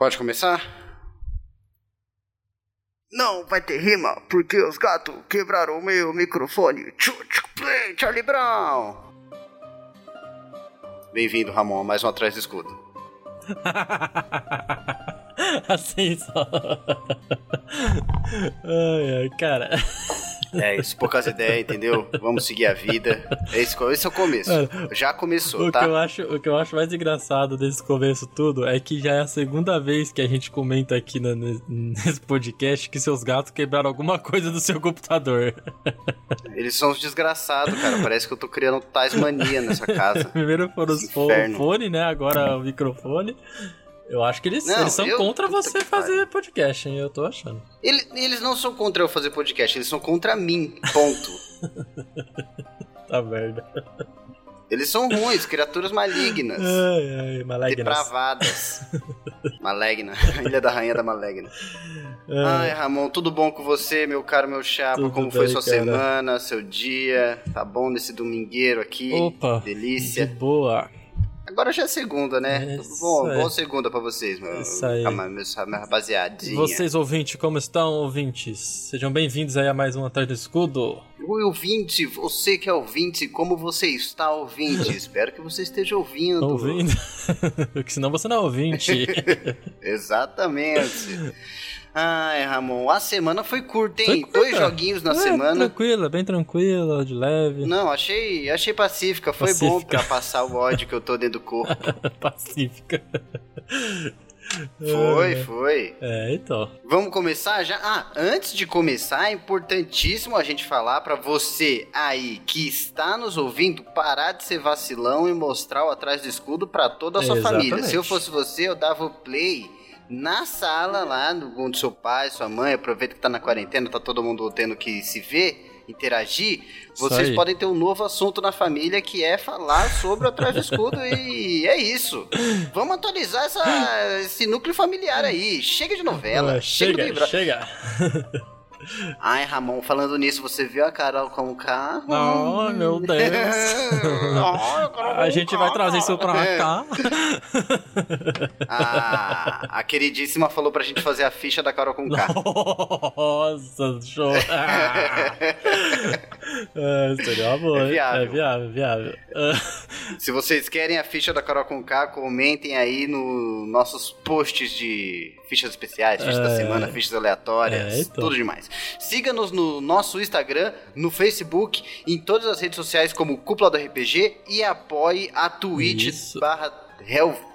Pode começar? Não vai ter rima, porque os gatos quebraram o meu microfone. Chute, play, Charlie Brown! Bem-vindo, Ramon, a mais um Atrás do Escudo. assim só. ai, ai, cara. É isso, poucas ideias, entendeu? Vamos seguir a vida. Esse, esse é o começo. já começou, o tá? Que eu acho, o que eu acho mais engraçado desse começo tudo é que já é a segunda vez que a gente comenta aqui na, nesse podcast que seus gatos quebraram alguma coisa do seu computador. Eles são os desgraçados, cara. Parece que eu tô criando tais mania nessa casa. Primeiro foram os fone, né? Agora o microfone. Eu acho que eles, não, eles são eu, contra você fazer podcast, hein? Eu tô achando. Ele, eles não são contra eu fazer podcast, eles são contra mim. Ponto. tá merda. Eles são ruins, criaturas malignas. Ai, ai, malignas. Depravadas. Malegna. Ilha da Rainha da Malegna. Ai. ai, Ramon, tudo bom com você, meu caro, meu chapa? Tudo Como foi sua cara. semana, seu dia? Tá bom nesse domingueiro aqui? Opa, delícia. De boa. Agora já é segunda, né? Isso bom, é. boa segunda pra vocês, meu, Isso aí. meus, minha rapaziadinha. Vocês, ouvintes, como estão, ouvintes? Sejam bem-vindos aí a mais um Atrás do Escudo. Oi, ouvinte, você que é ouvinte, como você está, ouvinte? Espero que você esteja ouvindo. Ouvindo? Porque senão você não é ouvinte. Exatamente. Ai, Ramon, a semana foi curta, hein? Foi Dois joguinhos na é, semana. Tranquila, bem tranquila, de leve. Não, achei, achei pacífica. Foi pacífica. bom pra passar o ódio que eu tô dentro do corpo. pacífica. Foi, foi. É, então. Vamos começar já? Ah, antes de começar, é importantíssimo a gente falar para você aí que está nos ouvindo parar de ser vacilão e mostrar o atrás do escudo para toda a sua Exatamente. família. Se eu fosse você, eu dava o play na sala lá, onde seu pai, sua mãe, aproveita que tá na quarentena, tá todo mundo tendo que se ver, interagir, vocês podem ter um novo assunto na família que é falar sobre o atrás do escudo e é isso. Vamos atualizar essa, esse núcleo familiar aí. Chega de novela. chega, chega. chega. Ai, Ramon, falando nisso, você viu a Carol com o carro? Oh, meu Deus. a gente vai trazer isso pra é. cá. a, a queridíssima falou pra gente fazer a ficha da Carol com o carro. Nossa, show. é, seria uma boa. É viável. É viável, viável. Se vocês querem a ficha da Carol com K, comentem aí nos nossos posts de fichas especiais, fichas é... da semana, fichas aleatórias, é, então. tudo demais. Siga-nos no nosso Instagram, no Facebook, em todas as redes sociais como Cúpula do RPG e apoie a Twitch barra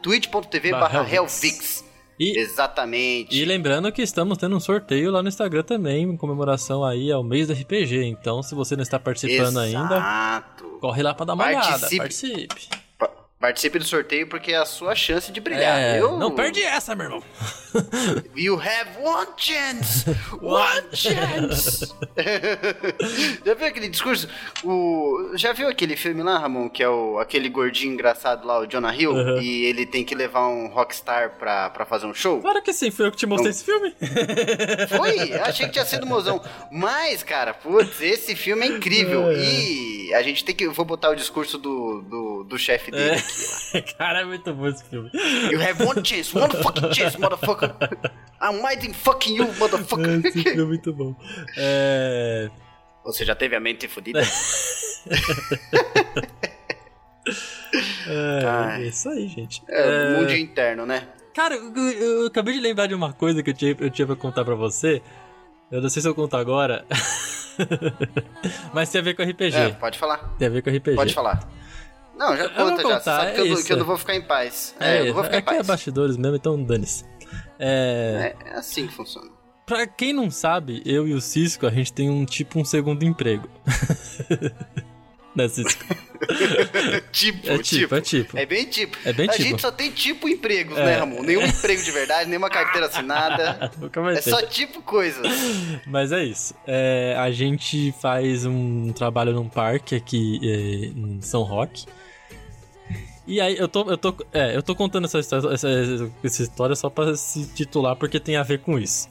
twitch.tv barra Helvix. E, Exatamente. E lembrando que estamos tendo um sorteio lá no Instagram também, em comemoração aí ao mês do RPG. Então, se você não está participando Exato. ainda, corre lá para dar uma Participe. olhada, participe. Participe do sorteio porque é a sua chance de brilhar. É, Eu... Não perde essa, meu irmão. You have one chance! One chance! já viu aquele discurso? O... Já viu aquele filme lá, Ramon, que é o... aquele gordinho engraçado lá, o Jonah Hill? Uhum. E ele tem que levar um rockstar pra, pra fazer um show? Claro que sim, foi eu que te mostrei esse filme. Foi? Achei que tinha sido mozão. Mas, cara, putz, esse filme é incrível. É. E a gente tem que... Vou botar o discurso do, do, do chefe dele. É. Cara, é muito bom esse filme. You have one chance, one fucking chance, motherfucker. I'm mighty fucking you, motherfucker. Esse filme é muito bom. É... Você já teve a mente fodida? é, é isso aí, gente. É, é... mundo interno, né? Cara, eu, eu, eu, acabei de lembrar de uma coisa que eu tinha, eu tinha pra contar pra você. Eu não sei se eu conto agora. Mas tem a ver com RPG. É, pode falar. Tem a ver com RPG. Pode falar. Não, já conta já. Sabe é que, eu, que, eu, não vou ficar em paz. É, é eu não vou ficar em paz. Aqui é bastidores mesmo, então dane-se. É... é... é assim que funciona. Pra quem não sabe, eu e o Cisco, a gente tem um tipo um segundo emprego. né, Cisco? tipo, é tipo, tipo, é tipo. É bem tipo. É bem a tipo. gente só tem tipo empregos, é. né, Ramon? Nenhum emprego de verdade, nenhuma carteira assinada. é só tipo coisa. Mas é isso. É, a gente faz um trabalho num parque aqui é, em São Roque. E aí, eu tô, eu tô, é, eu tô contando essa história, essa, essa história só pra se titular porque tem a ver com isso.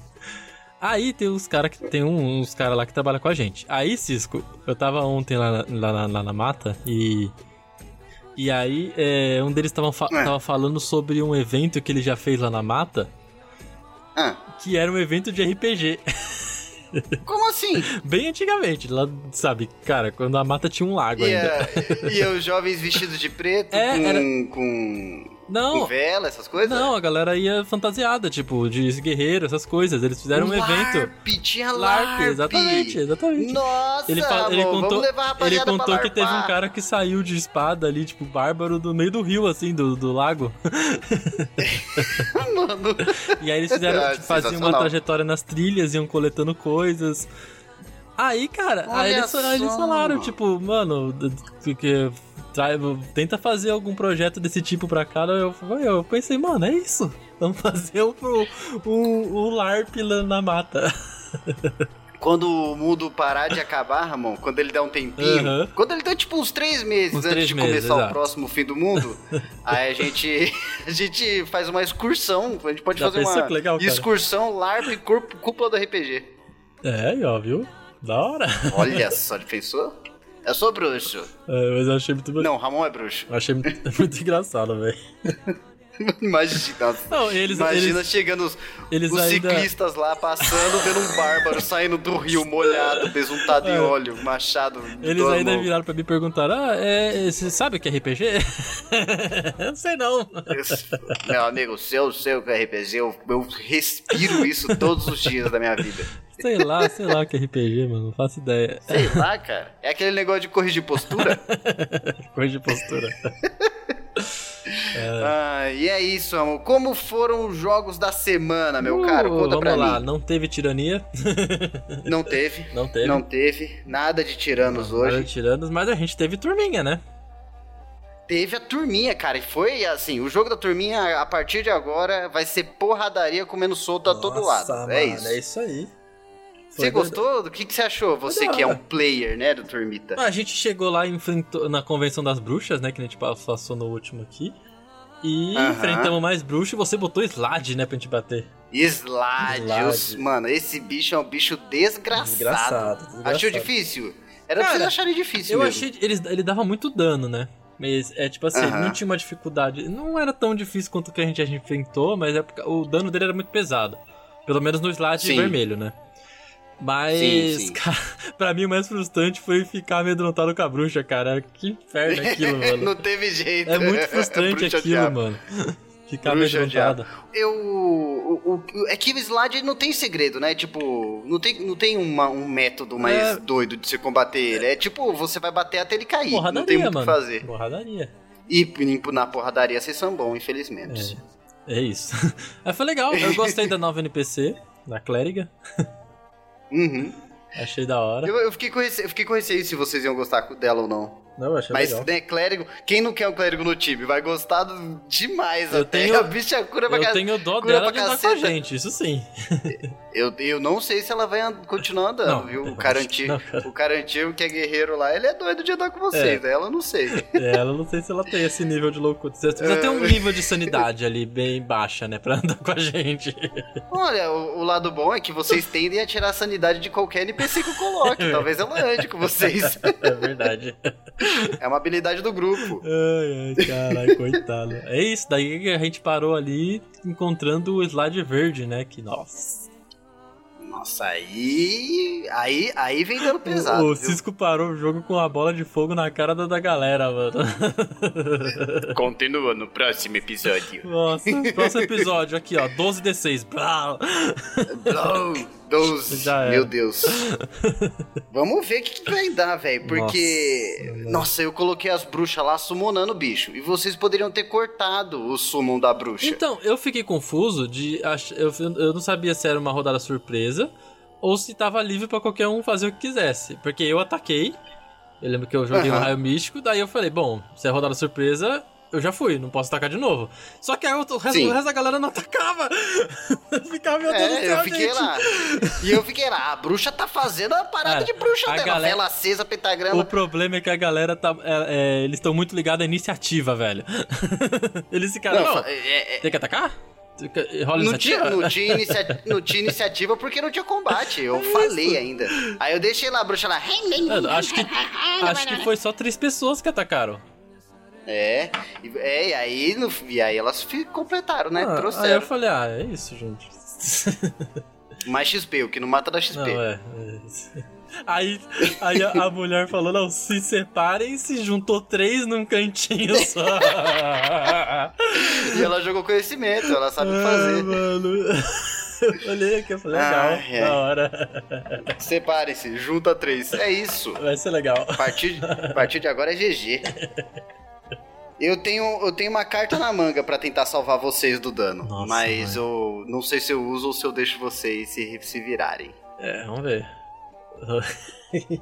aí tem uns caras que tem uns caras lá que trabalham com a gente. Aí, Cisco, eu tava ontem lá, lá, lá, lá na mata e. E aí, é, um deles tava, fa é. tava falando sobre um evento que ele já fez lá na mata. Ah. Que era um evento de RPG. Como assim? Bem antigamente, lá, sabe, cara, quando a mata tinha um lago e ainda. A, e os jovens vestidos de preto é, com, era... com não. Vela, essas coisas? Não, a galera ia fantasiada, tipo, de guerreiro, essas coisas. Eles fizeram um evento. LARP, tinha LARP. exatamente, exatamente. Nossa, ele, amor, ele contou, ele contou que teve um cara que saiu de espada ali, tipo, bárbaro, do meio do rio, assim, do, do lago. Mano. E aí eles fizeram, é, tipo, faziam uma trajetória nas trilhas, iam coletando coisas. Aí, cara, aí eles, eles, falaram, tipo, mano, que tenta fazer algum projeto desse tipo pra cá. Eu, eu pensei, mano, é isso. Vamos fazer o, o, o LARP na mata. Quando o mundo parar de acabar, Ramon, quando ele der um tempinho, uhum. quando ele der tipo uns três meses uns antes três de meses, começar exato. o próximo fim do mundo, aí a gente, a gente faz uma excursão. A gente pode Já fazer uma legal, excursão LARP cúpula do RPG. É, ó, viu? Da hora. Olha só, ele pensou? Eu sou bruxo. É, mas eu achei muito... Não, Ramon é bruxo. Eu achei muito, muito engraçado, velho. Imagina, não, eles, imagina eles, chegando os, os ainda... ciclistas lá passando, vendo um bárbaro saindo do rio molhado, besuntado é. em óleo, machado. Eles ainda mão. viraram pra me perguntar: Ah, é, você sabe o que é RPG? não sei não. Meu amigo, se eu sei o que é RPG, eu, eu respiro isso todos os dias da minha vida. Sei lá, sei lá o que é RPG, mano. Não faço ideia. Sei lá, cara. É aquele negócio de corrigir postura? corrigir postura. é. Ah, e é isso, amor. Como foram os jogos da semana, meu uh, caro? Conta vamos lá. mim. Não teve tirania. Não teve. Não teve. Não teve. Nada de tiranos não, hoje. Nada de tiranos, mas a gente teve turminha, né? Teve a turminha, cara, e foi assim, o jogo da turminha, a partir de agora, vai ser porradaria comendo solto a todo lado. É mano, é isso. É isso aí. Você gostou? Do que, que você achou? Você que é um player, né, do Turmita. A gente chegou lá enfrentou, na Convenção das Bruxas, né, que a gente passou no último aqui. E enfrentamos mais bruxos e você botou Slade, né, pra gente bater. Slade, Slade. mano, esse bicho é um bicho desgraçado. Desgraçado. desgraçado. Achou difícil? Era Cara, pra vocês acharem difícil Eu mesmo. achei, ele, ele dava muito dano, né? Mas é tipo assim, não tinha uma dificuldade. Não era tão difícil quanto o que a gente, a gente enfrentou, mas é porque o dano dele era muito pesado. Pelo menos no slide Sim. vermelho, né? Mas, sim, sim. Cara, pra mim o mais frustrante foi ficar amedrontado com a bruxa, cara. Que inferno aquilo, mano. Não teve jeito. É muito frustrante aquilo, diabo. mano. Ficar amedrontado. Eu. O, o, é que o slide não tem segredo, né? Tipo, não tem, não tem uma, um método mais é... doido de se combater ele. É tipo, você vai bater até ele cair. Porradaria, não tem muito o que fazer. Porradaria. E na porradaria vocês são bons, infelizmente. É, é isso. Mas foi legal, eu gostei da nova NPC, da clériga. Uhum. Achei da hora. Eu, eu, fiquei com receio, eu fiquei com receio se vocês iam gostar dela ou não. Não, achei Mas, legal. né, clérigo, quem não quer um clérigo no time? Vai gostar demais eu até. Tenho, a bicha cura pra Eu tenho dó dela de andar com a gente, isso sim. eu, eu não sei se ela vai continuar andando, não, viu? O cara, antigo, o cara antigo que é guerreiro lá, ele é doido de andar com vocês. É. Ela não sei. É, ela não sei se ela tem esse nível de loucura. Você precisa é. ter um nível de sanidade ali bem baixa, né? Pra andar com a gente. Olha, o, o lado bom é que vocês tendem a tirar a sanidade de qualquer NPC que eu coloque. Talvez ela ande com vocês. É verdade. É uma habilidade do grupo. Ai, ai, caralho, coitado. É isso, daí que a gente parou ali encontrando o slide verde, né? Que, nossa. Nossa, aí. Aí, aí vem dando pesado. O, o Cisco parou o jogo com a bola de fogo na cara da, da galera, mano. Continua no próximo episódio. Nossa, próximo episódio, aqui, ó. 12d6. Blá. Blá. 12. Meu Deus. Vamos ver o que, que vai dar, velho. Porque. Nossa, nossa, eu coloquei as bruxas lá summonando o bicho. E vocês poderiam ter cortado o summon da bruxa. Então, eu fiquei confuso de. Eu, eu não sabia se era uma rodada surpresa ou se tava livre para qualquer um fazer o que quisesse. Porque eu ataquei. Eu lembro que eu joguei uhum. um raio místico, daí eu falei, bom, se é rodada surpresa, eu já fui, não posso atacar de novo. Só que aí o resto, o resto da galera não atacava. Ficava, meu Deus é, do céu, eu fiquei gente. lá. E eu fiquei lá, a bruxa tá fazendo a parada Cara, de bruxa a dela. Galera, vela acesa, pentagrama. O problema é que a galera tá. É, é, eles estão muito ligados à iniciativa, velho. eles ficaram. Não, não é, é, tem que atacar? Rola não, tinha, não, tinha inicia... não tinha iniciativa porque não tinha combate. Eu é falei isso. ainda. Aí eu deixei lá a bruxa lá. acho que, acho que foi só três pessoas que atacaram. É, e, é, e aí, no, e aí elas completaram, né? Ah, Trouxeram. Aí eu falei, ah, é isso, gente. Mais XP, o que não mata da XP. Não, é. é. Aí, aí a, a, mulher falou, não, se separem, se juntou três num cantinho só. e ela jogou conhecimento, ela sabe ah, fazer. Mano. Eu olhei aqui, eu falei, legal, ai, da hora. Separem-se, junta três. É isso. Vai ser legal. A partir, a partir de agora é GG. Eu tenho, eu tenho uma carta na manga para tentar salvar vocês do dano. Nossa, mas mãe. eu não sei se eu uso ou se eu deixo vocês se, se virarem. É, vamos ver.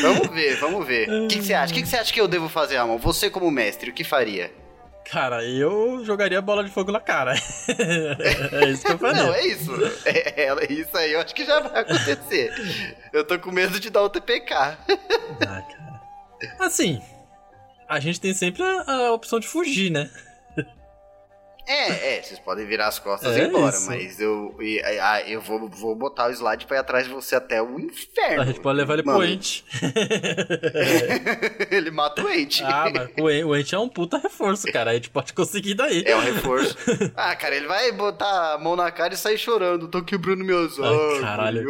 vamos ver, vamos ver. O que, que, você acha? O que, que, você acha que eu devo fazer, Ramon? Você como mestre, o que faria? Cara, eu jogaria bola de fogo na cara. é isso que eu faria. Não, é isso. É, é, isso aí eu acho que já vai acontecer. Eu tô com medo de dar o TPK. ah, cara. Assim, a gente tem sempre a, a opção de fugir, né? É, é, vocês podem virar as costas é e ir embora, isso. mas eu, eu, eu vou, vou botar o slide pra ir atrás de você até o inferno. A gente pode levar ele Mano. pro Ent. ele mata o Ent. Ah, mas o Ent é um puta reforço, cara. A gente pode conseguir daí. É um reforço. ah, cara, ele vai botar a mão na cara e sair chorando. Tô quebrando meus olhos. Caralho.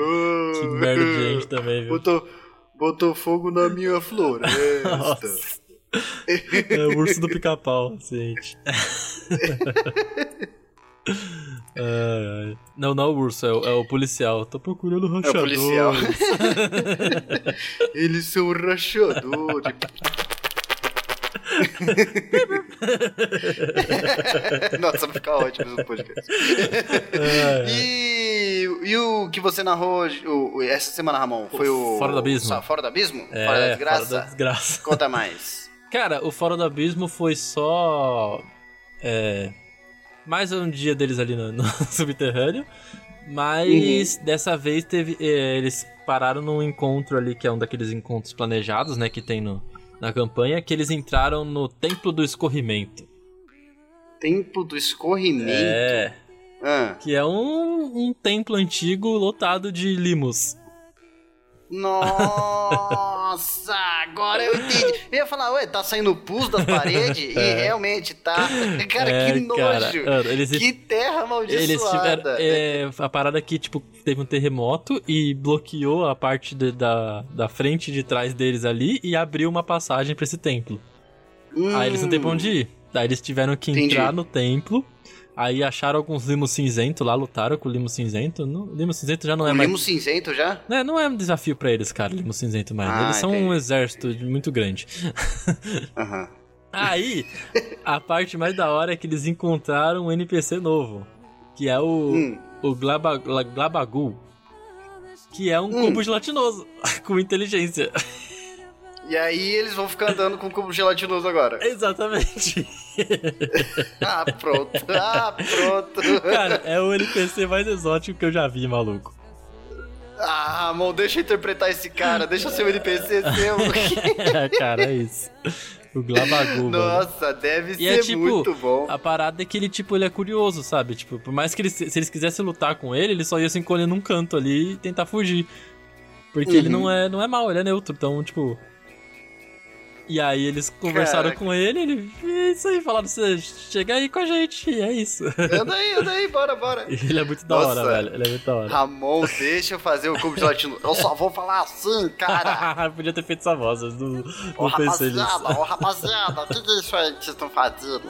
Que merda de gente também, viu? Botou, botou fogo na minha floresta. Nossa. É o urso do pica-pau, gente. Ai, ai. Não, não é o urso, é o, é o policial. Tô procurando rachador. É o policial. Eles são rachadores. Nossa, vai ficar ótimo no podcast. E, e o que você narrou o, essa semana, Ramon? Foi o. Fora do Abismo. Fora do Abismo? É, fora da Desgraça? Fora da Desgraça. Conta mais. Cara, o Fora do Abismo foi só. É, mais um dia deles ali no, no subterrâneo. Mas uhum. dessa vez teve. É, eles pararam num encontro ali, que é um daqueles encontros planejados, né? Que tem no, na campanha, que eles entraram no Templo do Escorrimento. Templo do Escorrimento? É. Ah. Que é um, um templo antigo lotado de limos. Nossa, agora eu entendi. Eu ia falar, ué, tá saindo pus das paredes? É. E realmente tá. Cara, é, que nojo. Cara, eles, que terra amaldiçoada. Eles tiveram. É, a parada aqui, tipo, teve um terremoto e bloqueou a parte de, da, da frente de trás deles ali e abriu uma passagem para esse templo. Hum. Aí eles não têm pra onde ir. Daí eles tiveram que entendi. entrar no templo Aí acharam alguns limos cinzento lá, lutaram com o limo cinzento. No, limo cinzento já não é o mais. Limo cinzento já? É, não é um desafio para eles, cara, limo cinzento mais. Ah, eles são entendi. um exército muito grande. Aham. Uhum. Aí, a parte mais da hora é que eles encontraram um NPC novo. Que é o. Hum. O Glaba, Glabagul. Que é um hum. cubo gelatinoso. com inteligência. E aí eles vão ficar andando com o cubo gelatinoso agora. Exatamente. ah, pronto. Ah, pronto. Cara, é o NPC mais exótico que eu já vi, maluco. Ah, Ramon, deixa eu interpretar esse cara, deixa ser o NPC seu. cara, é isso. O Glabagu, Nossa, mano. deve e é ser é, tipo, muito bom. A parada é que ele, tipo, ele é curioso, sabe? Tipo, por mais que eles, se eles quisessem lutar com ele, ele só ia se encolher num canto ali e tentar fugir. Porque uhum. ele não é, não é mal, ele é neutro. Então, tipo, e aí eles conversaram Caraca. com ele, ele. É isso aí, falaram: você chega aí com a gente, e é isso. Anda aí, anda aí, bora, bora. ele é muito da Nossa, hora, velho. Ele é muito da hora. Ramon, deixa eu fazer o cubo de latino. Eu só vou falar assim, cara. Podia ter feito essa voz, mas não, ô, não pensei nisso. Ô, rapaziada, o que, é isso aí que vocês estão fazendo?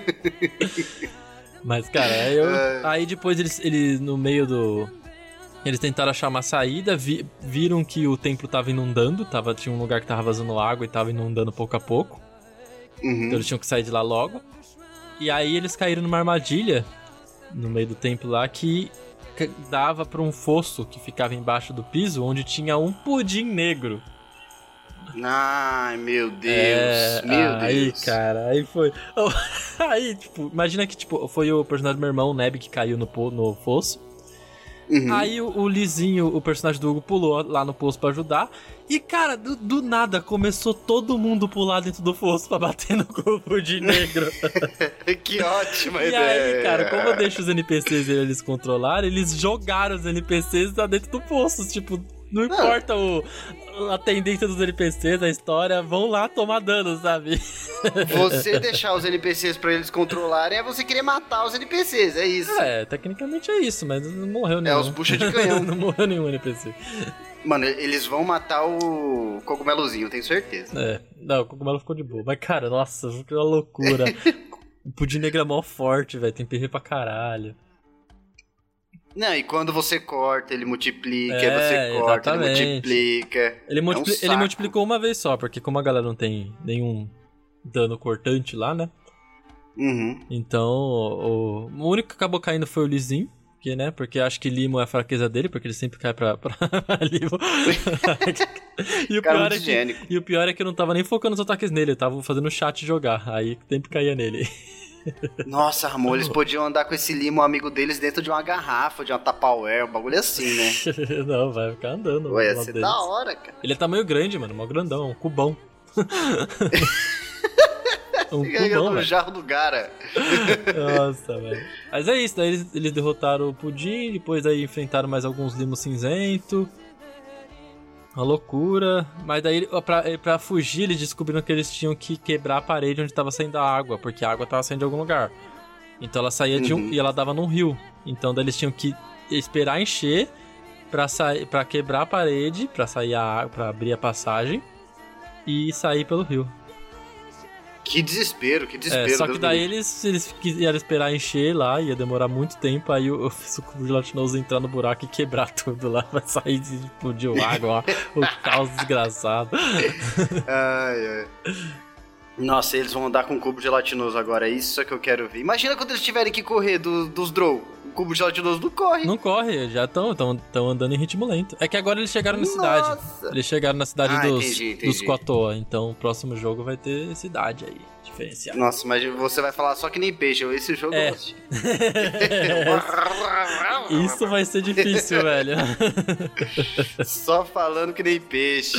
mas, cara, aí, eu, é. aí depois eles, eles, no meio do eles tentaram achar uma saída, vi, viram que o templo tava inundando, tava, tinha um lugar que tava vazando água e tava inundando pouco a pouco. Uhum. Então eles tinham que sair de lá logo. E aí eles caíram numa armadilha no meio do templo lá que dava para um fosso que ficava embaixo do piso, onde tinha um pudim negro. Ai, meu Deus, é, meu aí, Deus. cara, aí foi. aí, tipo, imagina que tipo, foi o personagem do meu irmão, o Neb, que caiu no, no fosso. Uhum. Aí o, o, Lizinho, o personagem do Hugo, pulou lá no poço para ajudar. E, cara, do, do, nada começou todo mundo pular dentro do fosso pra bater no corpo de negro. que ótima e ideia! E aí, cara, como eu deixo os NPCs eles controlarem, eles jogaram os NPCs lá dentro do poço. Tipo, Não importa o, a tendência dos NPCs, a história, vão lá tomar dano, sabe? Você deixar os NPCs pra eles controlarem é você querer matar os NPCs, é isso. É, tecnicamente é isso, mas não morreu nenhum. É os bucha de canhão. não morreu nenhum NPC. Mano, eles vão matar o cogumelozinho, tenho certeza. É, não, o cogumelo ficou de boa. Mas, cara, nossa, que uma loucura. o pudim negro é mó forte, velho, tem PV pra caralho. Não, e quando você corta, ele multiplica, é, você corta, exatamente. ele multiplica. Ele, multipli é um ele multiplicou uma vez só, porque como a galera não tem nenhum dano cortante lá, né? Uhum. Então, o, o único que acabou caindo foi o Lizinho. Porque, né? Porque acho que Limo é a fraqueza dele, porque ele sempre cai pra, pra Limo. e, o pior é que, e o pior é que eu não tava nem focando os ataques nele, eu tava fazendo o chat jogar. Aí sempre caía nele. Nossa, Ramon, eles podiam andar com esse limo amigo deles dentro de uma garrafa, de uma Tupperware, um bagulho assim, né? Não, vai ficar andando. Ué, ia ser deles. da hora, cara. Ele é tamanho grande, mano, mó grandão, um cubão. um cubão, no jarro do Gara. Nossa, velho. Mas é isso, daí eles, eles derrotaram o Pudim, depois aí enfrentaram mais alguns limos cinzento. Uma loucura. Mas daí, pra, pra fugir, eles descobriram que eles tinham que quebrar a parede onde tava saindo a água, porque a água tava saindo de algum lugar. Então ela saía uhum. de um. Uhum. e ela dava num rio. Então daí eles tinham que esperar encher pra, sair, pra quebrar a parede, pra sair a água, pra abrir a passagem e sair pelo rio. Que desespero, que desespero. É, só que daí eles, eles quiseram esperar encher lá, ia demorar muito tempo, aí o, o gelatinoso entrar no buraco e quebrar tudo lá, vai sair de explodir água, ó, o caos desgraçado. Ai, ai. Nossa, eles vão andar com um cubo gelatinoso agora, é isso que eu quero ver. Imagina quando eles tiverem que correr do, dos Drow. O cubo gelatinoso não corre. Não corre, já estão estão andando em ritmo lento. É que agora eles chegaram na Nossa. cidade. Eles chegaram na cidade ah, dos, entendi, entendi. dos Kotoa, então o próximo jogo vai ter cidade aí. Diferenciado. Nossa, mas você vai falar só que nem peixe. Esse jogo é. Isso vai ser difícil, velho. Só falando que nem peixe.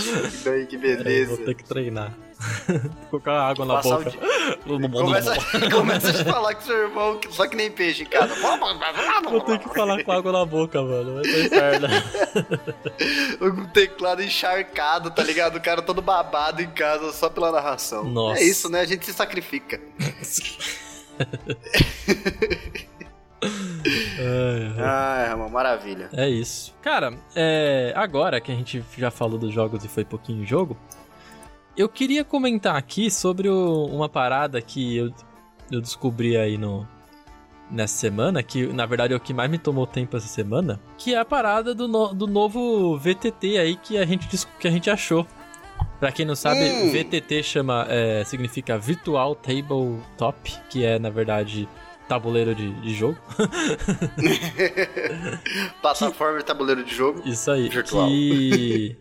Que beleza. É, vou ter que treinar. Colocar água na Passar boca. Começa, começa a falar com seu irmão só que nem peixe em casa. Vou ter que falar com água na boca, mano. Vai ser inferno. o teclado encharcado, tá ligado? O cara todo babado em casa só pela narração. Nossa. É isso, né? A gente se sacrifica. Ai, Ramon, maravilha. É isso. Cara, é, agora que a gente já falou dos jogos e foi pouquinho jogo, eu queria comentar aqui sobre o, uma parada que eu, eu descobri aí no, nessa semana, que na verdade é o que mais me tomou tempo essa semana, que é a parada do, no, do novo VTT aí que a gente, que a gente achou. Pra quem não sabe, hum. VTT chama, é, significa Virtual Tabletop, que é na verdade tabuleiro de, de jogo. Plataforma de tabuleiro de jogo. Isso aí. Virtual. Que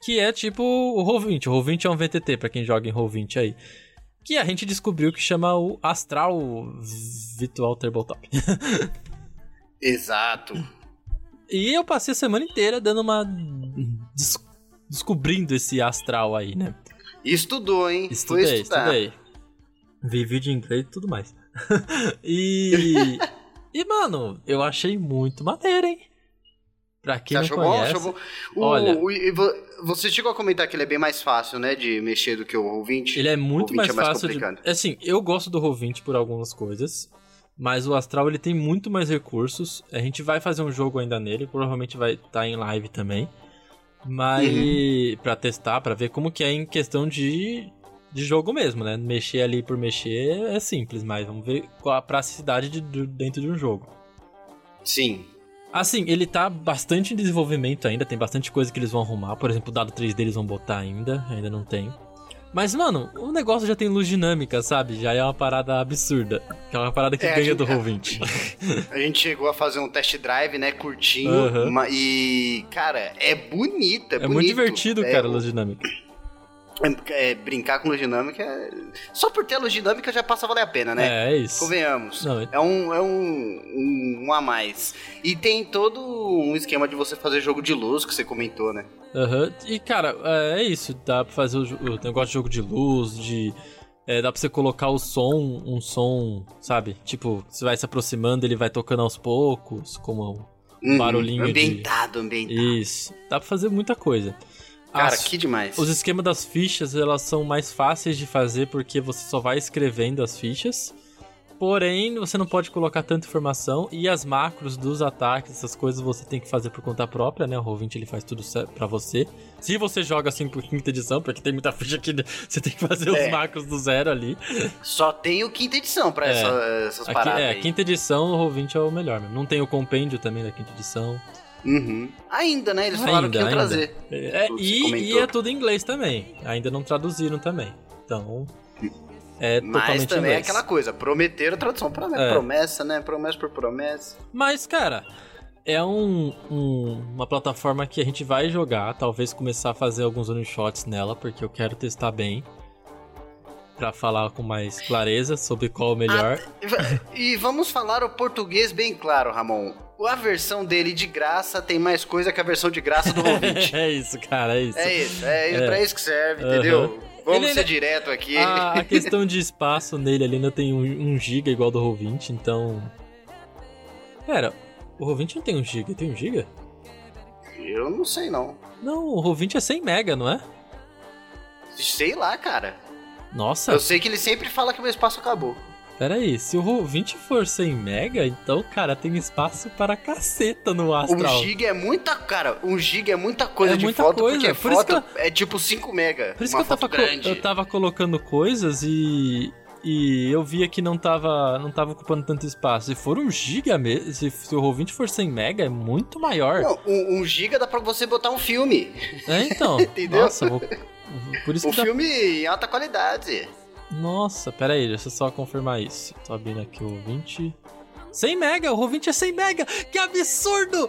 que é tipo o Roll20. O Roll20 é um VTT, para quem joga em Roll20 aí. Que a gente descobriu que chama o Astral Virtual Tabletop. Exato. E eu passei a semana inteira dando uma. Des... descobrindo esse astral aí, né? Estudou, hein? Estudei, estudei. Vi vídeo em inglês e tudo mais. e. e, mano, eu achei muito maneiro, hein? Pra quem Você não conhece... Bom? O, olha, o, você chegou a comentar que ele é bem mais fácil, né, de mexer do que o Roll20? Ele é muito mais, é mais, fácil complicado. de... Assim, eu gosto do Roll20 por algumas coisas, mas o Astral ele tem muito mais recursos. A gente vai fazer um jogo ainda nele, provavelmente vai estar tá em live também. Mas uhum. para testar, para ver como que é em questão de de jogo mesmo, né? Mexer ali por mexer é simples, mas vamos ver qual a praticidade de, de, dentro de um jogo. Sim. Assim, ele tá bastante em desenvolvimento ainda, tem bastante coisa que eles vão arrumar. Por exemplo, o dado 3D eles vão botar ainda, ainda não tem. Mas, mano, o negócio já tem luz dinâmica, sabe? Já é uma parada absurda. Que é uma parada que é, ganha gente, do Roll20. A gente chegou a fazer um test drive, né? Curtinho. Uhum. E, cara, é bonita, é, é bonito. muito divertido, é, cara, a luz dinâmica. É, brincar com luz dinâmica. É... Só por ter a luz dinâmica já passa a valer a pena, né? É, é isso. Convenhamos. Não, é... um, é um, um, um, a mais. E tem todo um esquema de você fazer jogo de luz que você comentou, né? Uhum. E, cara, é, é isso. Dá pra fazer o, negócio de jogo de luz, de. É, dá pra você colocar o som, um som, sabe? Tipo, você vai se aproximando, ele vai tocando aos poucos, como uhum. barulhinho ambientado, de... ambientado. Isso. Dá pra fazer muita coisa. Cara, As, que demais. Os esquemas das fichas, elas são mais fáceis de fazer porque você só vai escrevendo as fichas. Porém, você não pode colocar tanta informação e as macros dos ataques, essas coisas você tem que fazer por conta própria, né? O Roll20 ele faz tudo para você. Se você joga assim por quinta edição, porque tem muita ficha que você tem que fazer é. os macros do zero ali. Só tem o quinta edição pra é. essa, essas Aqui, paradas. É, aí. quinta edição, o Roll20 é o melhor. Não tem o compêndio também da quinta edição. Uhum. Ainda, né? Eles falaram ainda, que iam ainda. trazer. É, e, e é tudo em inglês também. Ainda não traduziram também. Então. É Mas também é aquela coisa, prometeram tradução. Promessa, é. promessa, né? Promessa por promessa. Mas, cara, é um, um, uma plataforma que a gente vai jogar, talvez começar a fazer alguns one shots nela, porque eu quero testar bem. Pra falar com mais clareza sobre qual o melhor. Ah, e vamos falar o português bem claro, Ramon. A versão dele de graça tem mais coisa que a versão de graça do Roll20. é isso, cara, é isso. É isso, é, é. pra isso que serve, uhum. entendeu? Vamos ele, ser direto aqui. A, a, questão de espaço nele ali ainda tem 1 um, um GB igual do Roll20, então. Pera, o Roll20 não tem 1 um GB, tem 1 um GB? Eu não sei não. Não, o Roll20 é 100 mega, não é? Sei lá, cara. Nossa. Eu sei que ele sempre fala que o meu espaço acabou. Pera aí, se o 20 for 100 mega, então, cara, tem espaço para caceta no Astral. 1 GB é muita, cara, 1 GB é muita coisa é de muita foto, coisa. por foto eu... é tipo 5 mega, Por isso que eu tava, eu tava colocando coisas e... E eu via que não tava, não tava ocupando tanto espaço. Se for 1 GB mesmo, se, se o Roll20 for 100 mega, é muito maior. Não, 1 GB dá pra você botar um filme. É, então. Entendeu? Nossa, vou... Por isso o que filme dá... em alta qualidade. Nossa, pera aí, deixa eu só confirmar isso. Tô abrindo aqui o 20. 100 mega, o Roll20 é 100 mega! Que absurdo!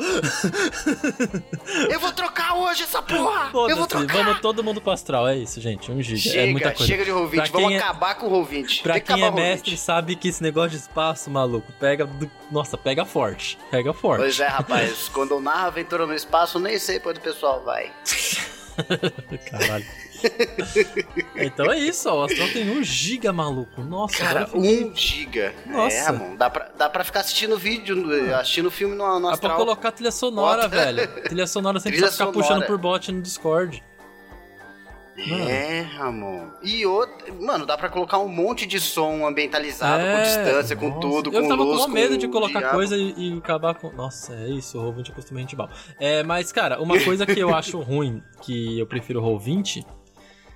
Eu vou trocar hoje essa porra! Eu vou trocar! Vamos todo mundo pro astral, é isso, gente. 1 GB. Chega, é muita coisa. chega de Roll20, vamos é... acabar com o Roll20. Pra quem é mestre, sabe que esse negócio de espaço, maluco, pega. Nossa, pega forte. Pega forte. Pois é, rapaz. quando eu narro aventura no espaço, nem sei pra onde o pessoal vai. Caralho. então é isso, ó. O Astral tem 1 giga, maluco. Nossa, cara, 1 giga. Nossa. É, mano, dá pra, dá pra ficar assistindo vídeo, assistindo filme no, no Astral. Dá pra colocar trilha sonora, Bota. velho. Trilha sonora sem precisar ficar sonora. puxando por bot no Discord. Mano. É, Ramon. E outro. Mano, dá pra colocar um monte de som ambientalizado, é, com distância, com tudo, eu com tava luz. com medo de colocar diabo. coisa e, e, acabar com. Nossa, é isso, o Roll20 costuma gente mal. É, mas, cara, uma coisa que eu acho ruim, que eu prefiro o Roll20,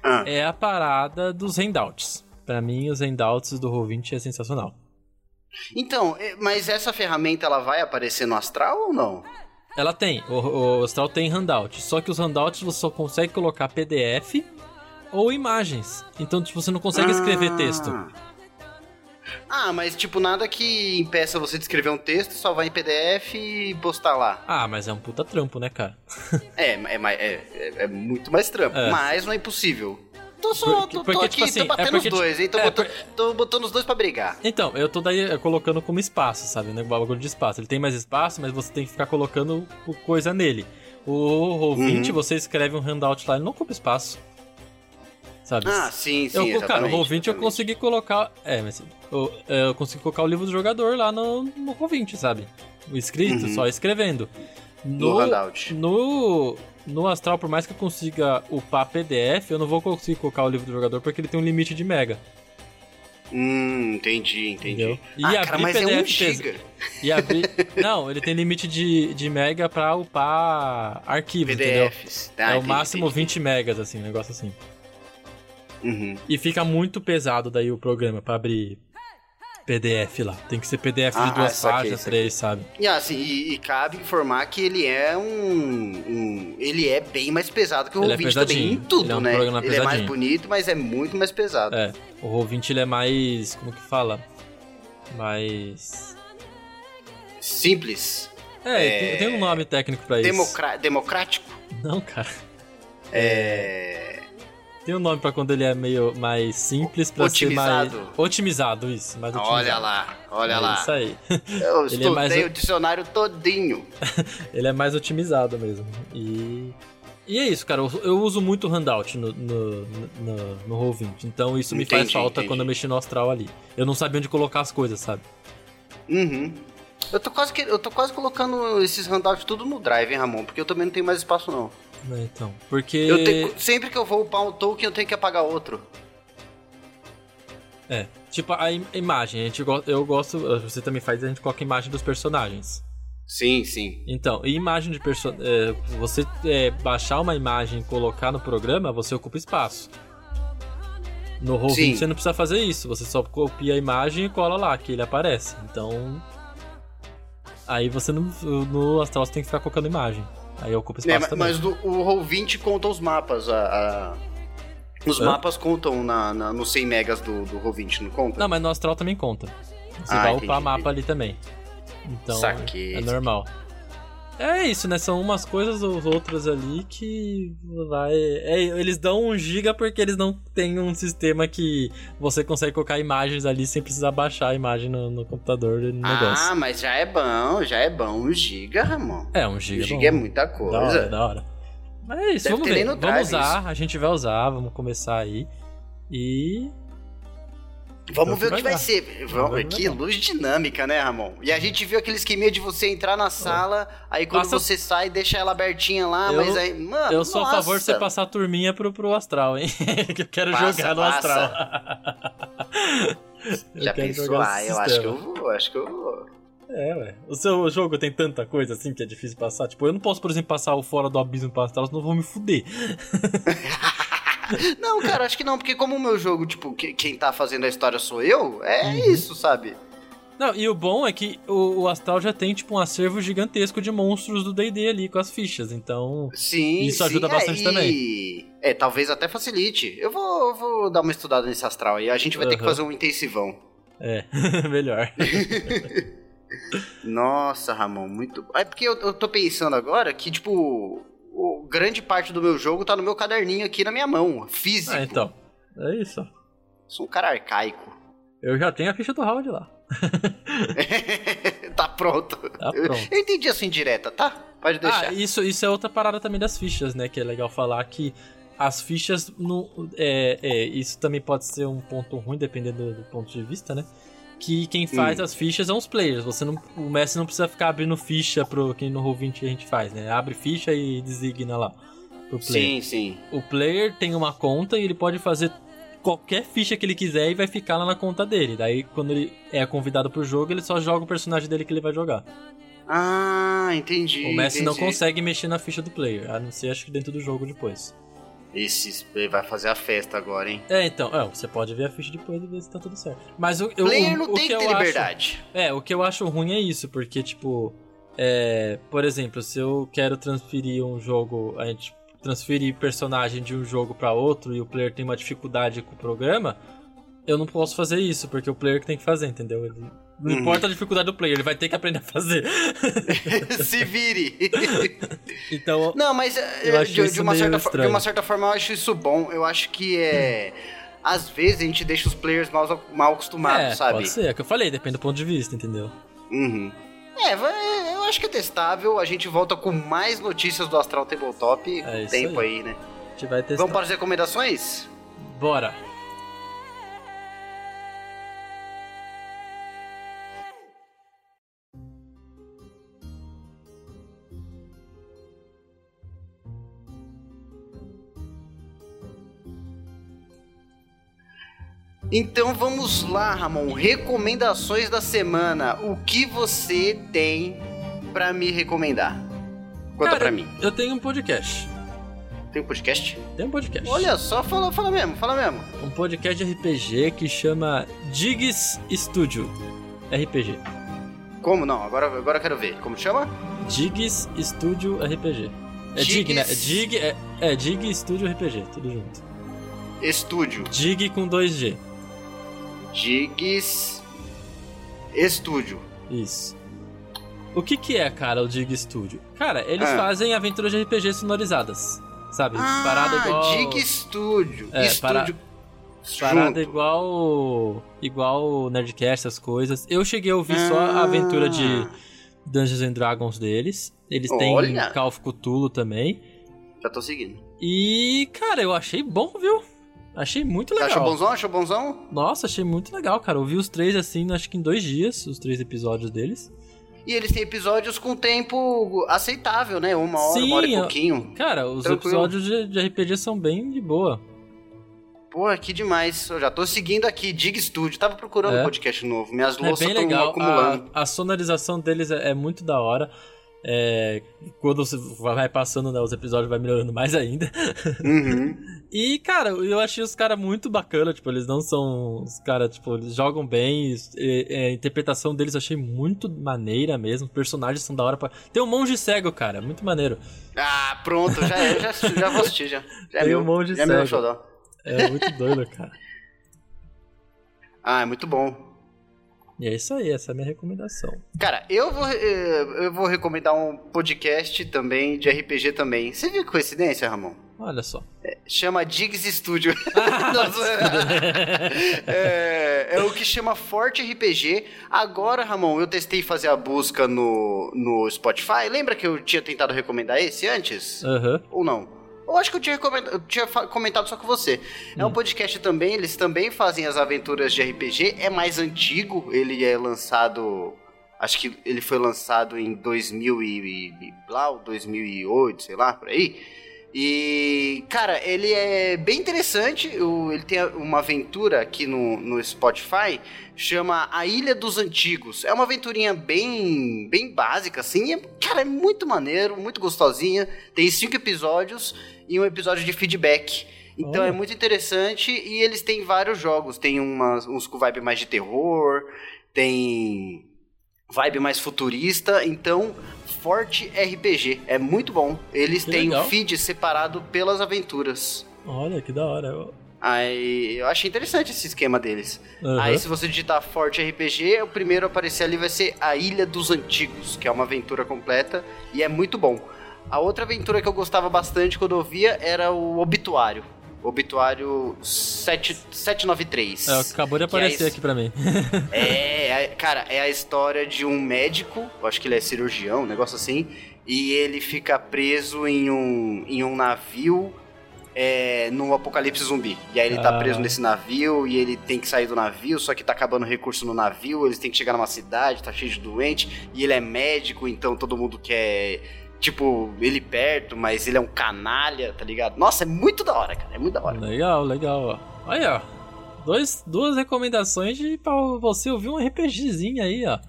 ah. é a parada dos handouts. Para mim, os handouts do Roll20 é sensacional. Então, é, mas essa ferramenta ela vai aparecer no Astral ou não? Ela tem, o, o Astral tem handout, só que os handouts você só consegue colocar PDF ou imagens. Então, tipo, você não consegue escrever ah. texto. Ah, mas tipo, nada que impeça você de escrever um texto, só vai em PDF e postar lá. Ah, mas é um puta trampo, né, cara? é, é, é, é, muito mais trampo, é. mas não é impossível. Tô só, porque, tô, tô porque, aqui, tipo assim, tô batendo é porque, os dois, hein? Tô, é, botando, por... tô botando os dois pra brigar. Então, eu tô daí colocando como espaço, sabe? Né? O bagulho de espaço. Ele tem mais espaço, mas você tem que ficar colocando coisa nele. O Roll20, uhum. você escreve um handout lá, ele não ocupa espaço sabe? Ah, sim, sim. Eu, cara, o Roll20 eu consegui colocar. É, mas eu, eu, consegui colocar o livro do jogador lá no, no Roll20, sabe? O escrito, uhum. só escrevendo. No, no No, no Astral, por mais que eu consiga upar PDF, eu não vou conseguir colocar o livro do jogador porque ele tem um limite de mega. Hum, entendi, entendi. Entendeu? E ah, cara, mas PDF é um giga. E abrir... Não, ele tem limite de, de mega pra upar arquivos, PDFs. entendeu? Ah, é o máximo entendi. 20 megas, assim, um negócio assim. Uhum. E fica muito pesado daí o programa para abrir PDF lá. Tem que ser PDF ah, de duas páginas, três, sabe? E assim, e, e, cabe informar que ele é um, um, Ele é bem mais pesado que o Roll20 é também em tudo, ele é um né? Ele pesadinho. é mais bonito, mas é muito mais pesado. É. O Roll20 ele é mais. Como que fala? Mais. Simples. É, é... Tem, tem, um nome técnico pra isso. Democra... Democrático? Não, cara. É. Tem um nome pra quando ele é meio mais simples, pra otimizado. ser mais... Otimizado. isso. Mais otimizado. Olha lá, olha é lá. isso aí. Eu ele estudei é mais... o dicionário todinho. ele é mais otimizado mesmo. E... E é isso, cara. Eu uso muito handout no, no, no, no Roll20. Então isso me entendi, faz falta entendi. quando eu mexi no Astral ali. Eu não sabia onde colocar as coisas, sabe? Uhum. Eu tô quase, que, eu tô quase colocando esses handouts tudo no Drive, hein, Ramon? Porque eu também não tenho mais espaço, não. É, então, porque... Eu tenho, sempre que eu vou upar um token, eu tenho que apagar outro. É, tipo a im imagem, a gente eu gosto, você também faz, a gente coloca a imagem dos personagens. Sim, sim. Então, e imagem de personagem, é, você é, baixar uma imagem e colocar no programa, você ocupa espaço. No Roll20 você não precisa fazer isso, você só copia a imagem e cola lá, que ele aparece. Então, aí você no, no Astral você tem que ficar colocando imagem. Aí ocupa espaço é, também. Mas do, o Roll20 conta os mapas, a, a os Hã? mapas contam na, na, nos 100 megas do, do Roll20, não conta? Não, mas no Astral também conta. Você ah, vai entendi. upar mapa ali também. Então, Saquei. é normal. É isso, né? São umas coisas ou outras ali que vai. É, eles dão um giga porque eles não têm um sistema que você consegue colocar imagens ali sem precisar baixar a imagem no, no computador no negócio. Ah, mas já é bom, já é bom. Um giga, Ramon. É, um giga. Um giga é, é muita coisa. Da hora, da hora. Mas é isso, Deve vamos ver. Vamos usar, isso. a gente vai usar, vamos começar aí. E. Vamos ver o que vai, vai ser. Vamos, que luz dinâmica, né, Ramon? E a gente viu aquele esqueminha de você entrar na sala, aí quando Passa... você sai, deixa ela abertinha lá, eu, mas aí. Mano, eu sou nossa. a favor de você passar a turminha pro, pro astral, hein? que eu quero passa, jogar no passa. astral. Já pensou? Ah, eu acho que eu vou, acho que eu vou. É, ué. O seu jogo tem tanta coisa assim que é difícil passar. Tipo, eu não posso, por exemplo, passar o fora do abismo para astral, senão eu vou me fuder. não, cara, acho que não, porque como o meu jogo, tipo, que, quem tá fazendo a história sou eu, é uhum. isso, sabe? Não, e o bom é que o, o, Astral já tem, tipo, um acervo gigantesco de monstros do D&D ali com as fichas, então... Sim, Isso sim, ajuda é, bastante também. É, talvez até facilite. Eu vou, vou dar uma estudada nesse Astral aí, a gente vai uhum. ter que fazer um intensivão. É, melhor. Nossa, Ramon, muito. É porque eu, eu tô pensando agora que, tipo, o, grande parte do meu jogo tá no meu caderninho aqui na minha mão, físico. Ah, então. É isso. Sou um cara arcaico. Eu já tenho a ficha do Howard lá. tá pronto. Tá pronto. Eu, eu entendi assim direta, tá? Pode deixar. Ah, isso, isso é outra parada também das fichas, né? Que é legal falar que as fichas. No, é, é, isso também pode ser um ponto ruim, dependendo do, do ponto de vista, né? Que quem faz hum. as fichas são os players. Você não, o Messi não precisa ficar abrindo ficha pro quem no Roll20 a gente faz, né? Abre ficha e designa lá pro player. Sim, sim. O player tem uma conta e ele pode fazer qualquer ficha que ele quiser e vai ficar lá na conta dele. Daí quando ele é convidado pro jogo, ele só joga o personagem dele que ele vai jogar. Ah, entendi. O Messi entendi. não consegue mexer na ficha do player, a não ser acho que dentro do jogo depois. Esse vai fazer a festa agora, hein? É, então, é, você pode ver a ficha depois e ver se tá tudo certo. Mas o, eu, Player não o, tem que, ter liberdade. Acho, é, o que eu acho ruim é isso, porque, tipo, é, por exemplo, se eu quero transferir um jogo, a gente transferir personagem de um jogo para outro e o player tem uma dificuldade com o programa, eu não posso fazer isso, porque o player que tem que fazer, entendeu? Ele, não uhum. importa a dificuldade do player, ele vai ter que aprender a fazer. Se vire. então. Não, mas eh, de, de, uma certa, de uma certa forma eu acho isso bom. Eu acho que é. Às vezes a gente deixa os players mal, mal acostumados, é, sabe? Pode ser, é o que eu falei, depende do ponto de vista, entendeu? Uhum. É, eu acho que é testável. A gente volta com mais notícias do Astral Tabletop com é tempo aí. aí, né? A gente vai testar. Vamos para as recomendações? Bora! Então vamos lá, Ramon. Recomendações da semana. O que você tem para me recomendar? Conta pra mim. Eu tenho um podcast. Tem um podcast? Tem um podcast. Olha só, fala, fala mesmo, fala mesmo. Um podcast de RPG que chama Digs Studio RPG. Como não? Agora, agora eu quero ver. Como chama? Digs Studio RPG. É Dig, né? Dig, é, é Dig Studio RPG, tudo junto. Estúdio. Dig com 2G. Digs Studio. Isso. O que que é, cara, o Dig Studio? Cara, eles ah. fazem aventuras de RPG sonorizadas, sabe? Ah, parada igual... Dig Studio. É, Studio... Parada igual igual Nerdcast, essas coisas. Eu cheguei a ouvir ah. só a aventura de ah. Dungeons and Dragons deles. Eles têm Olha. Call of Cthulhu também. Já tô seguindo. E, cara, eu achei bom, viu? Achei muito legal. Achou bonzão? Achou bonzão? Nossa, achei muito legal, cara. Eu vi os três assim, acho que em dois dias, os três episódios deles. E eles têm episódios com tempo aceitável, né? Uma hora, Sim, uma hora e pouquinho. Cara, os Tranquilo. episódios de, de RPG são bem de boa. Pô, que demais. Eu já tô seguindo aqui, Dig Studio. Tava procurando é. um podcast novo. Minhas louças estão acumulando. A, a, sonorização deles é, é muito da hora. É, quando você vai passando né, os episódios, vai melhorando mais ainda. Uhum. e, cara, eu achei os caras muito bacana. Tipo, eles não são. Os caras, tipo, eles jogam bem. E, e, a interpretação deles eu achei muito maneira mesmo. Os personagens são da hora pra. Tem um monge cego, cara. Muito maneiro. Ah, pronto, já é, já, já vou assistir já. já é Tem meu, um monge já cego. É, é muito doido, cara. ah, é muito bom. E é isso aí, essa é a minha recomendação. Cara, eu vou, eh, eu vou recomendar um podcast também, de RPG também. Você viu coincidência, Ramon? Olha só. É, chama Diggs Studio. é, é, o que chama Forte RPG. Agora, Ramon, eu testei fazer a busca no, no Spotify. Lembra que eu tinha tentado recomendar esse antes? Uhum. Ou não? Eu acho que eu tinha, eu tinha comentado só com você. É um hum. podcast também, eles também fazem as aventuras de RPG. É mais antigo, ele é lançado. Acho que ele foi lançado em 2000 e, e, 2008, sei lá, por aí. E, cara, ele é bem interessante. Ele tem uma aventura aqui no, no Spotify, chama A Ilha dos Antigos. É uma aventurinha bem, bem básica, assim. É, cara, é muito maneiro, muito gostosinha. Tem cinco episódios e um episódio de feedback. Então é muito interessante e eles têm vários jogos. Tem umas, uns com vibe mais de terror, tem vibe mais futurista. Então, Forte RPG. É muito bom. Eles que têm legal. um feed separado pelas aventuras. Olha, que da hora. Aí eu achei interessante esse esquema deles. Uhum. Aí se você digitar Forte RPG, o primeiro a aparecer ali vai ser A Ilha dos Antigos, que é uma aventura completa e é muito bom. A outra aventura que eu gostava bastante quando eu via era o Obituário. Obituário 7, 793. É, acabou de é aparecer é aqui pra mim. é, cara, é a história de um médico, eu acho que ele é cirurgião, um negócio assim, e ele fica preso em um, em um navio é, no apocalipse zumbi. E aí ele tá ah. preso nesse navio e ele tem que sair do navio, só que tá acabando recurso no navio, eles têm que chegar numa cidade, tá cheio de doente, e ele é médico, então todo mundo quer tipo, ele perto, mas ele é um canalha, tá ligado? Nossa, é muito da hora, cara. É muito da hora. Legal, legal, ó. Dois, duas recomendações de, pra você ouvir um RPGzinho aí, ó.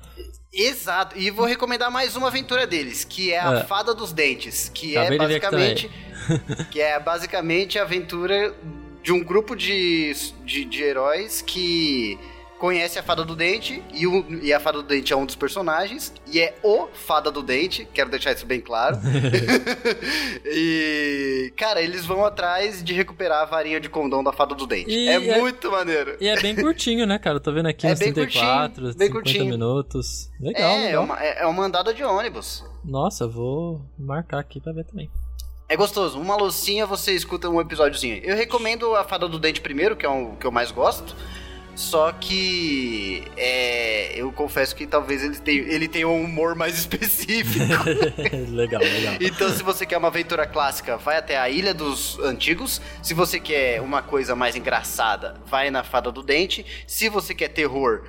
Exato. E vou recomendar mais uma aventura deles, que é a é. Fada dos Dentes, que Acabei é basicamente que é basicamente a aventura de um grupo de, de, de heróis que conhece a Fada do Dente e, o, e a Fada do Dente é um dos personagens e é o Fada do Dente, quero deixar isso bem claro. e, cara, eles vão atrás de recuperar a varinha de condão da Fada do Dente. E é, é muito maneiro. E é bem curtinho, né, cara? Eu tô vendo aqui é uns 34, curtinho, 50 curtinho. minutos. Legal, é, legal. É uma, é, é uma andada de ônibus. Nossa, vou marcar aqui pra ver também. É gostoso. Uma loucinha, você escuta um episódiozinho. Eu recomendo a Fada do Dente primeiro, que é o que eu mais gosto. Só que é, eu confesso que talvez ele tenha, ele tenha um humor mais específico. legal, legal. Então, se você quer uma aventura clássica, vai até a Ilha dos Antigos. Se você quer uma coisa mais engraçada, vai na Fada do Dente. Se você quer terror,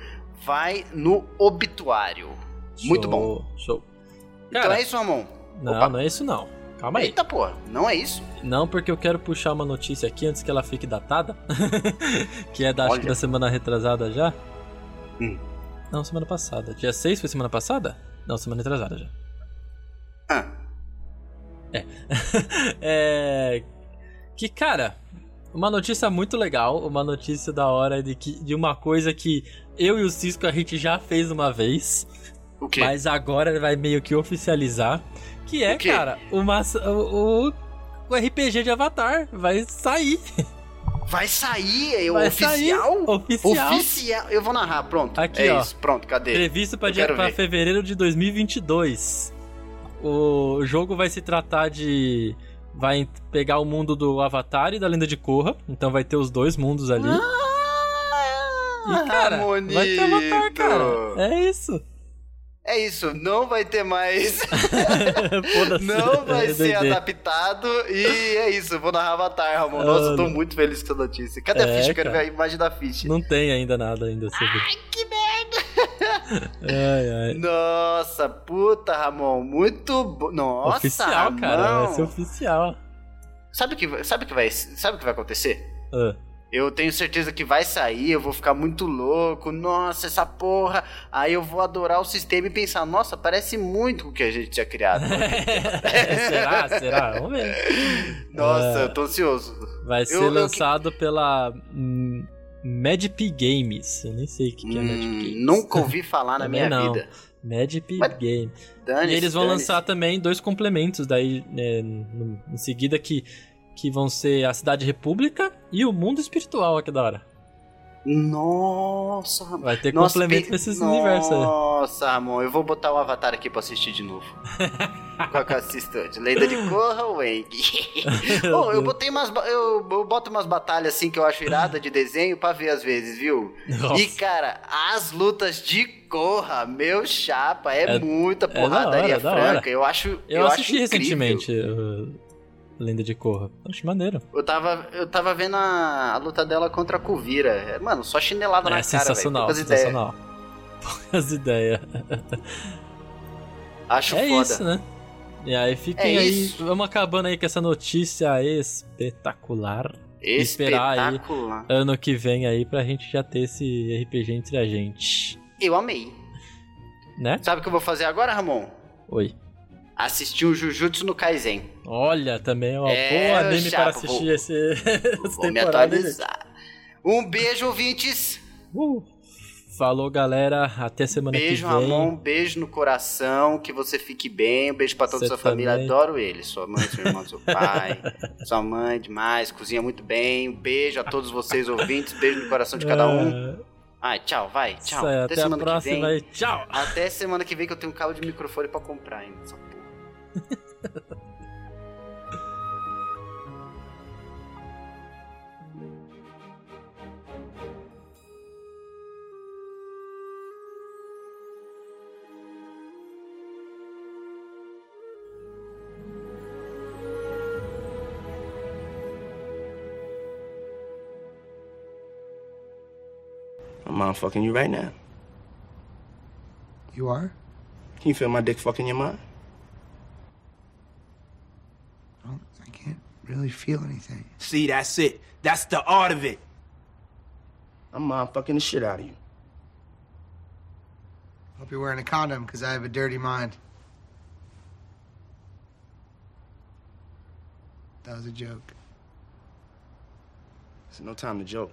vai no Obituário. Show, Muito bom. Show. Cara, então é isso, Ramon. Não, Opa. não é isso não. Calma aí. Eita, pô, não é isso? Não, porque eu quero puxar uma notícia aqui antes que ela fique datada. que é da, acho que da semana retrasada já. Hum. Não, semana passada. Dia 6 foi semana passada? Não, semana retrasada já. Ah. É. é. Que, cara, uma notícia muito legal, uma notícia da hora de, que, de uma coisa que eu e o Cisco a gente já fez uma vez. O quê? Mas agora vai meio que oficializar. Que é, cara, uma, o, o RPG de Avatar vai sair. Vai sair, é vai oficial? Sair, oficial? Oficial. Eu vou narrar, pronto. Aqui, é ó. Isso, pronto, cadê? Previsto para dia pra fevereiro de 2022. O jogo vai se tratar de vai pegar o mundo do Avatar e da Lenda de Korra, então vai ter os dois mundos ali. Ah, e cara, vai ter Avatar, cara. É isso. É isso, não vai ter mais. não vai ser adaptado. E é isso, vou narrar Avatar, Ramon. Nossa, eu tô muito feliz com essa notícia. Cadê é, a ficha? Eu quero ver a imagem da ficha. Não tem ainda nada ainda sobre. Ai, que merda! ai, ai. Nossa, puta, Ramon, muito bom. Nossa, oficial, Ramon. cara, vai ser oficial. Sabe o que, sabe que vai, sabe o que vai acontecer? Uh. Eu tenho certeza que vai sair, eu vou ficar muito louco. Nossa, essa porra. Aí eu vou adorar o sistema e pensar, nossa, parece muito com o que a gente tinha criado. será? Será? Vamos ver. Nossa, uh, eu tô ansioso. Vai ser eu, lançado eu... pela hum, Games. Eu nem sei o que, que é hum, Games. Nunca ouvi falar na minha não. vida. Madp Games. E eles vão lançar também dois complementos daí né, em seguida que que vão ser a Cidade República e o Mundo Espiritual aqui da hora. Nossa, Vai ter Nossa, complemento pe... nesses Nossa, universos aí. Nossa, Ramon, eu vou botar o Avatar aqui pra assistir de novo. Qual que eu assisto hoje? Lenda de Korra Wang? oh, eu botei umas. Eu, eu boto umas batalhas assim que eu acho irada de desenho pra ver às vezes, viu? Nossa. E, cara, as lutas de Korra, meu chapa, é, é muita porradaria é franca. Eu acho. Eu, eu assisti acho recentemente. Lenda de Korra. Acho maneiro. Eu tava, eu tava vendo a, a luta dela contra a Kuvira. É, mano, só chinelada é, na sensacional, cara, sensacional. Poucas ideias. Acho é foda. isso, né? E aí fiquem é aí, isso. vamos acabando aí com essa notícia espetacular. Espetacular. Esperar aí ano que vem aí pra gente já ter esse RPG entre a gente. Eu amei. Né? Sabe o que eu vou fazer agora, Ramon? Oi assistir o Jujutsu no Kaisen. Olha, também é uma é, boa anime para assistir vou, esse, essa vou me atualizar. Um beijo, ouvintes. Uh, falou, galera. Até semana beijo, que vem. Beijo, Ramon. Beijo no coração. Que você fique bem. Um beijo para toda a sua também. família. Adoro ele. Sua mãe, seu irmão, seu pai. sua mãe, demais. Cozinha muito bem. Um beijo a todos vocês, ouvintes. Beijo no coração de cada um. É. Ai, tchau, vai, tchau. Até, até semana a próxima que vem. Tchau. Até semana que vem que eu tenho um cabo de microfone para comprar ainda. I'm fucking you right now. You are? Can you feel my dick fucking your mind? Really feel anything. See, that's it. That's the art of it. I'm mind fucking the shit out of you. Hope you're wearing a condom, because I have a dirty mind. That was a joke. It's no time to joke.